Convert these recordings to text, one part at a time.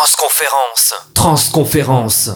Transconférence. Transconférence.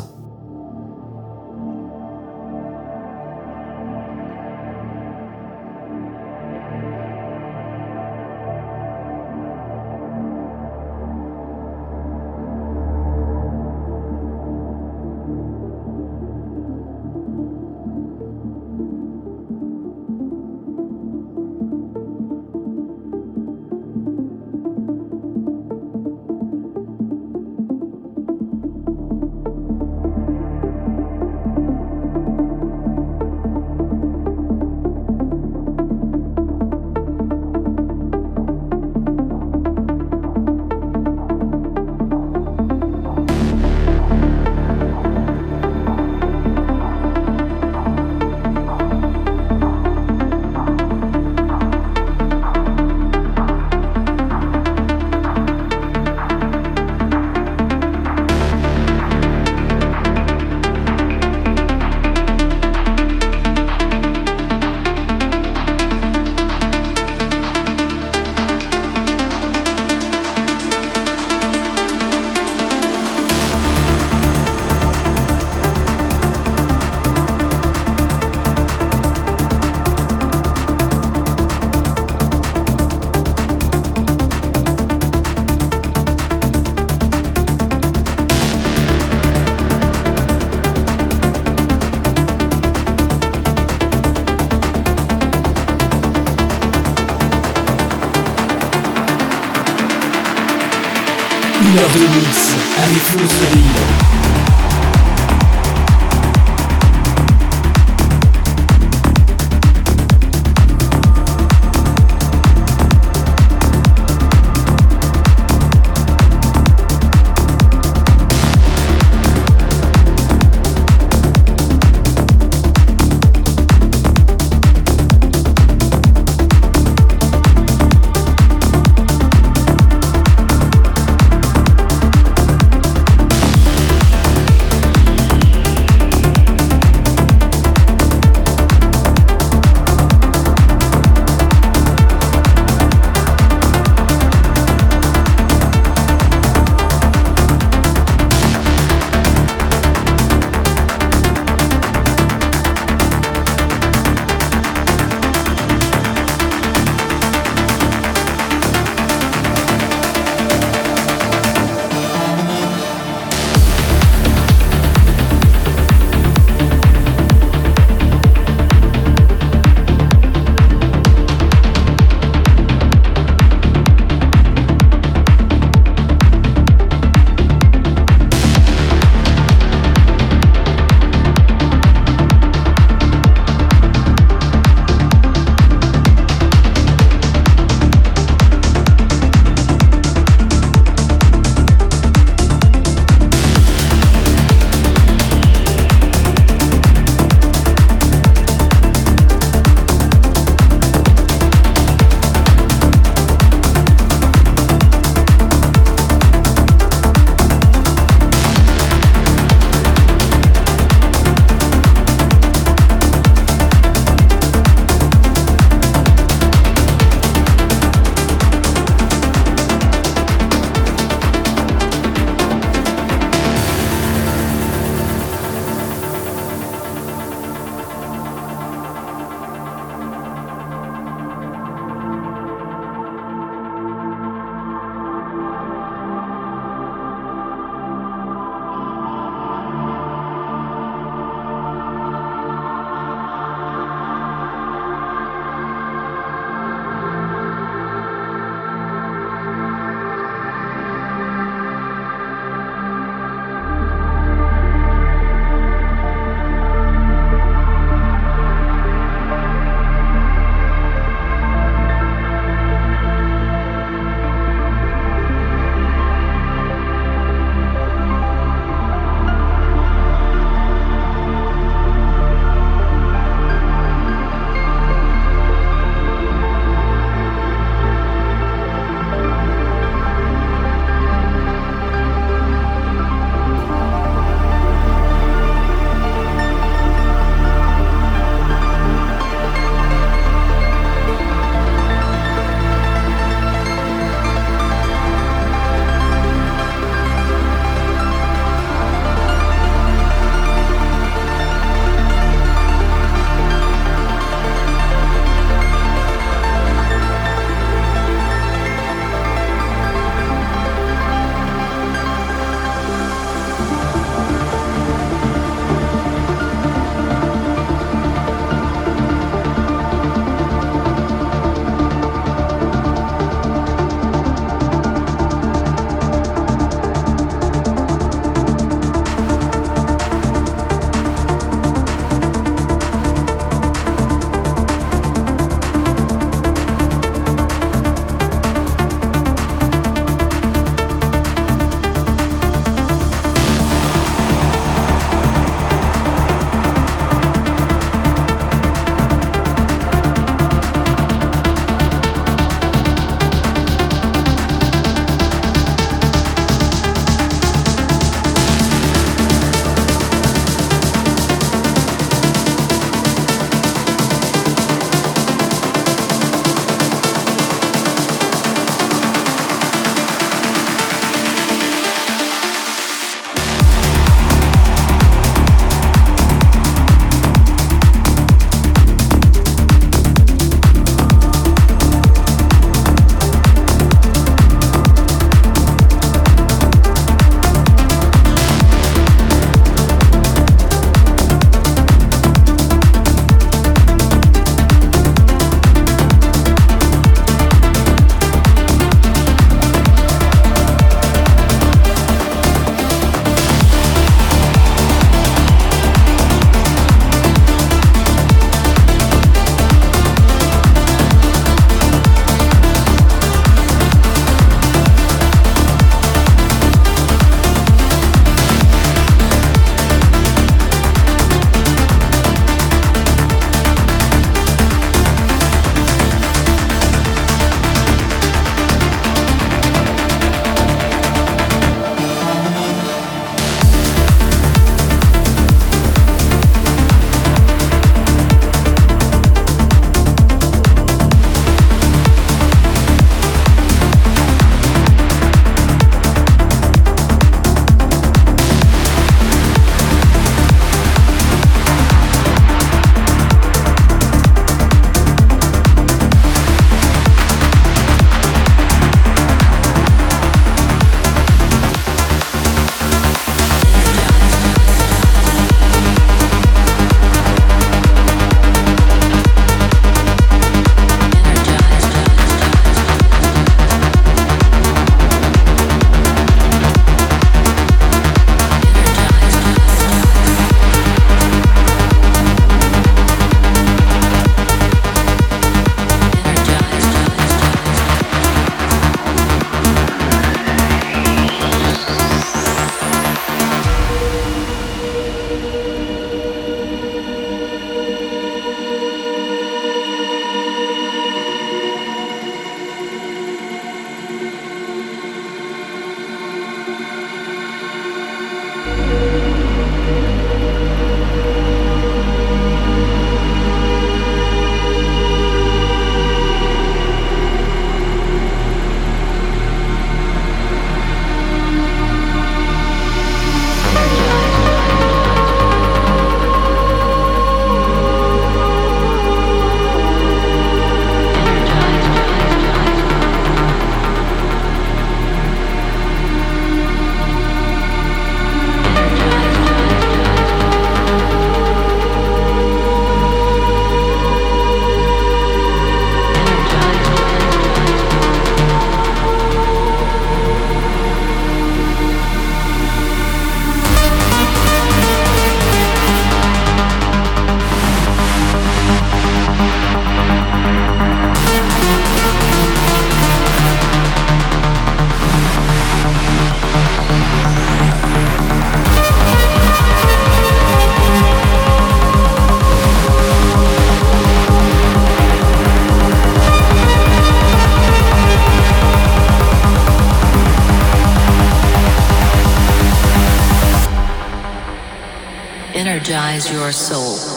Energize your soul.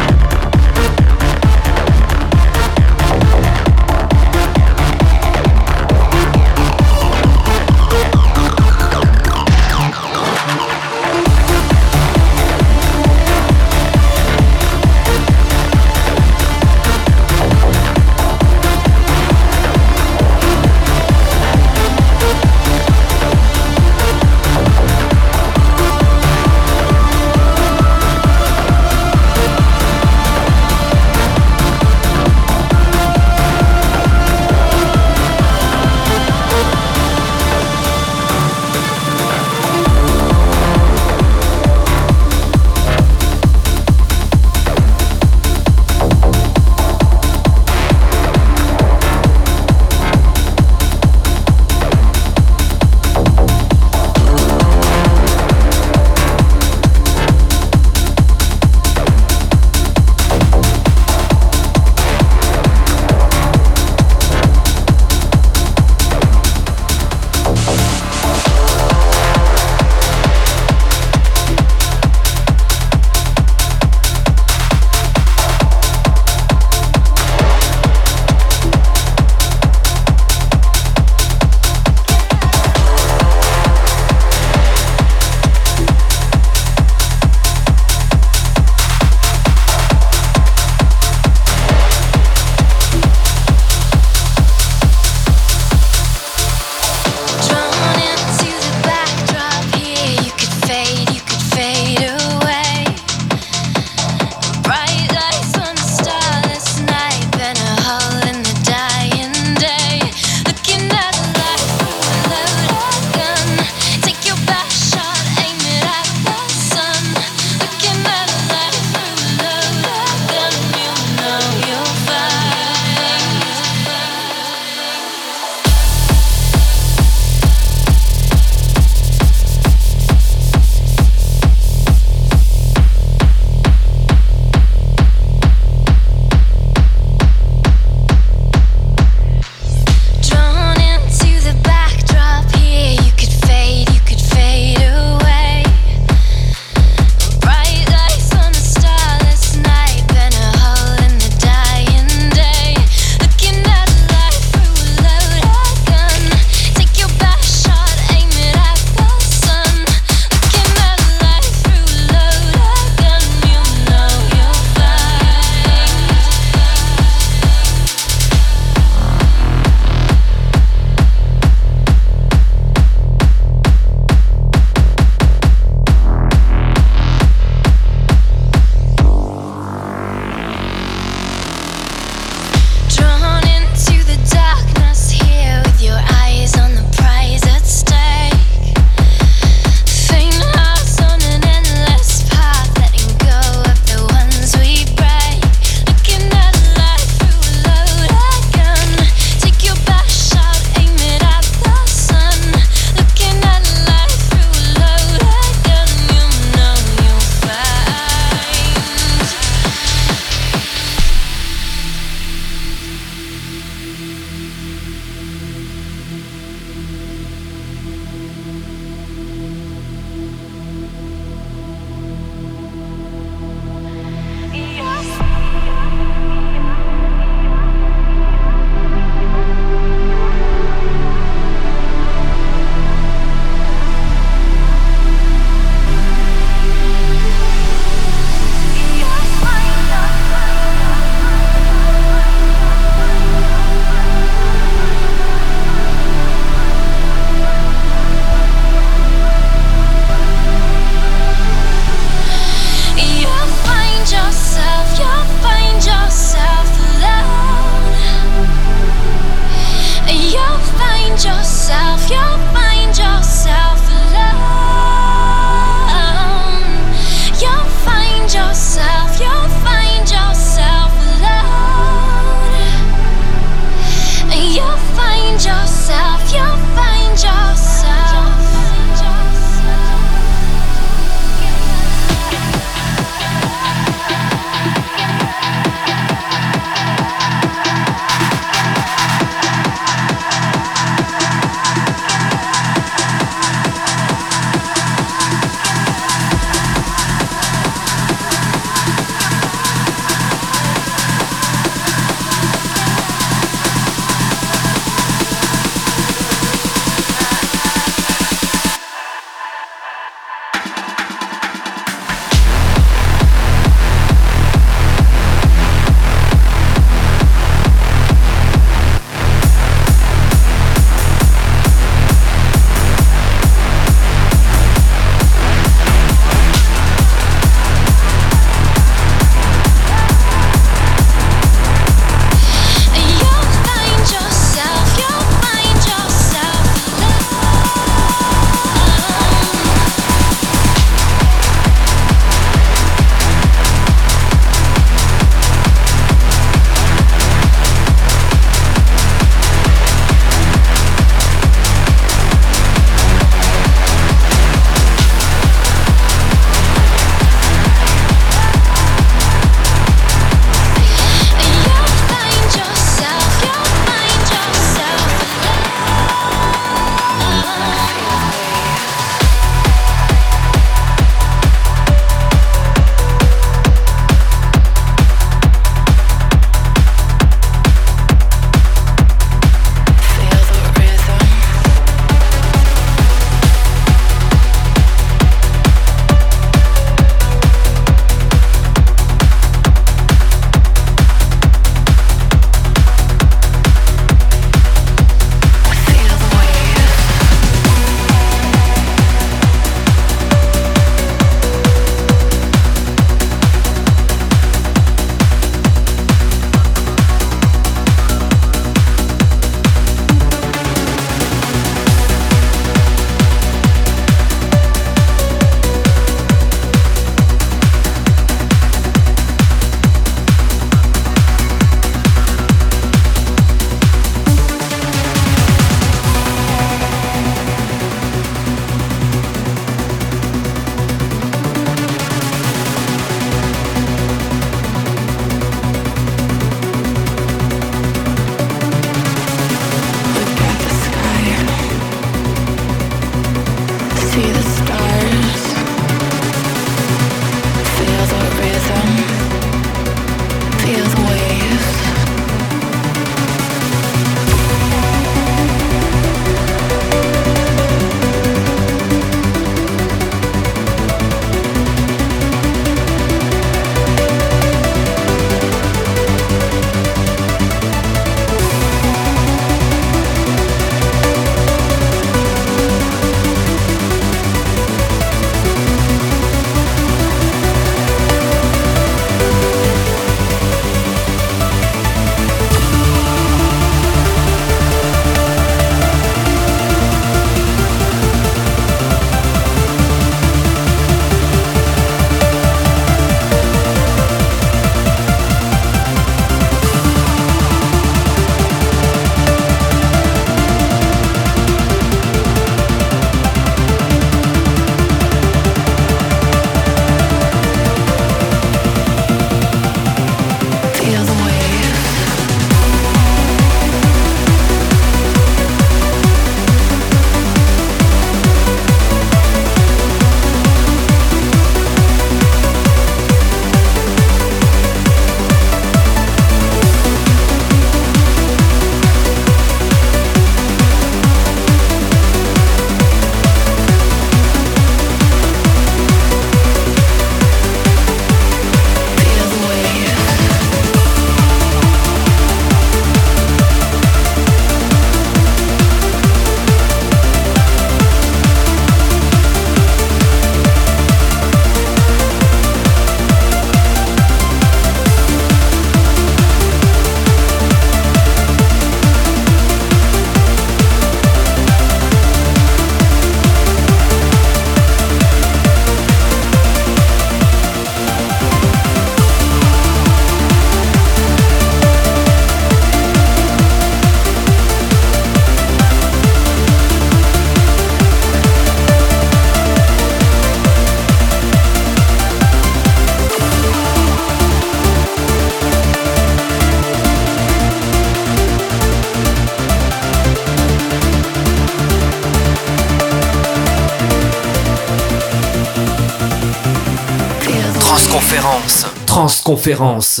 Conférence.